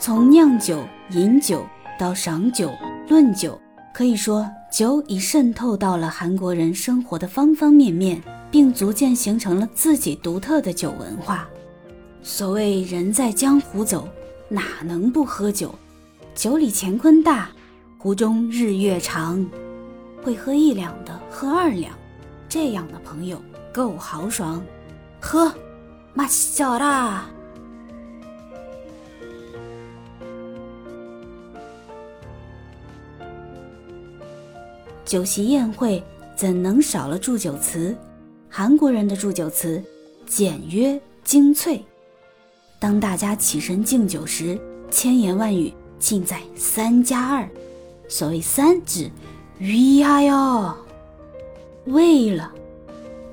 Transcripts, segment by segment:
从酿酒、饮酒到赏酒、论酒，可以说酒已渗透到了韩国人生活的方方面面，并逐渐形成了自己独特的酒文化。所谓人在江湖走，哪能不喝酒？酒里乾坤大，壶中日月长。会喝一两的，喝二两，这样的朋友够豪爽。喝，马小啦！酒席宴会怎能少了祝酒词？韩国人的祝酒词简约精粹。当大家起身敬酒时，千言万语尽在三加二。所谓三指。鱼呀哟，为了，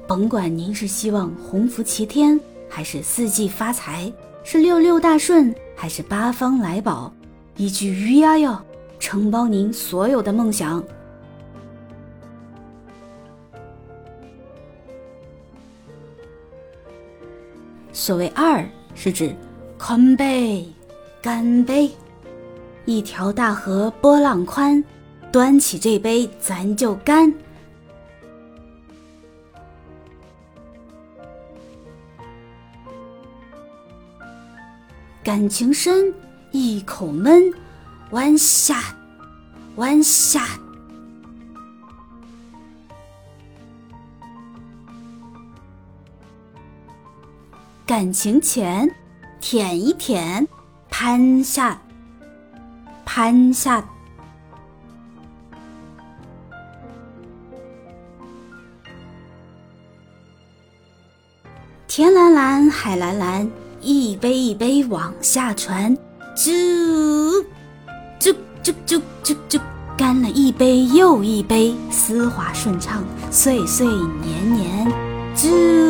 甭管您是希望鸿福齐天，还是四季发财，是六六大顺，还是八方来宝，一句鱼呀哟，承包您所有的梦想。所谓二，是指干杯，干杯，一条大河波浪宽。端起这杯，咱就干。感情深，一口闷，弯下，弯下。感情浅，舔一舔，攀下，攀下。天蓝蓝，海蓝蓝，一杯一杯往下传，啾啾啾啾啾啾，干了一杯又一杯，丝滑顺畅，岁岁年年，啾。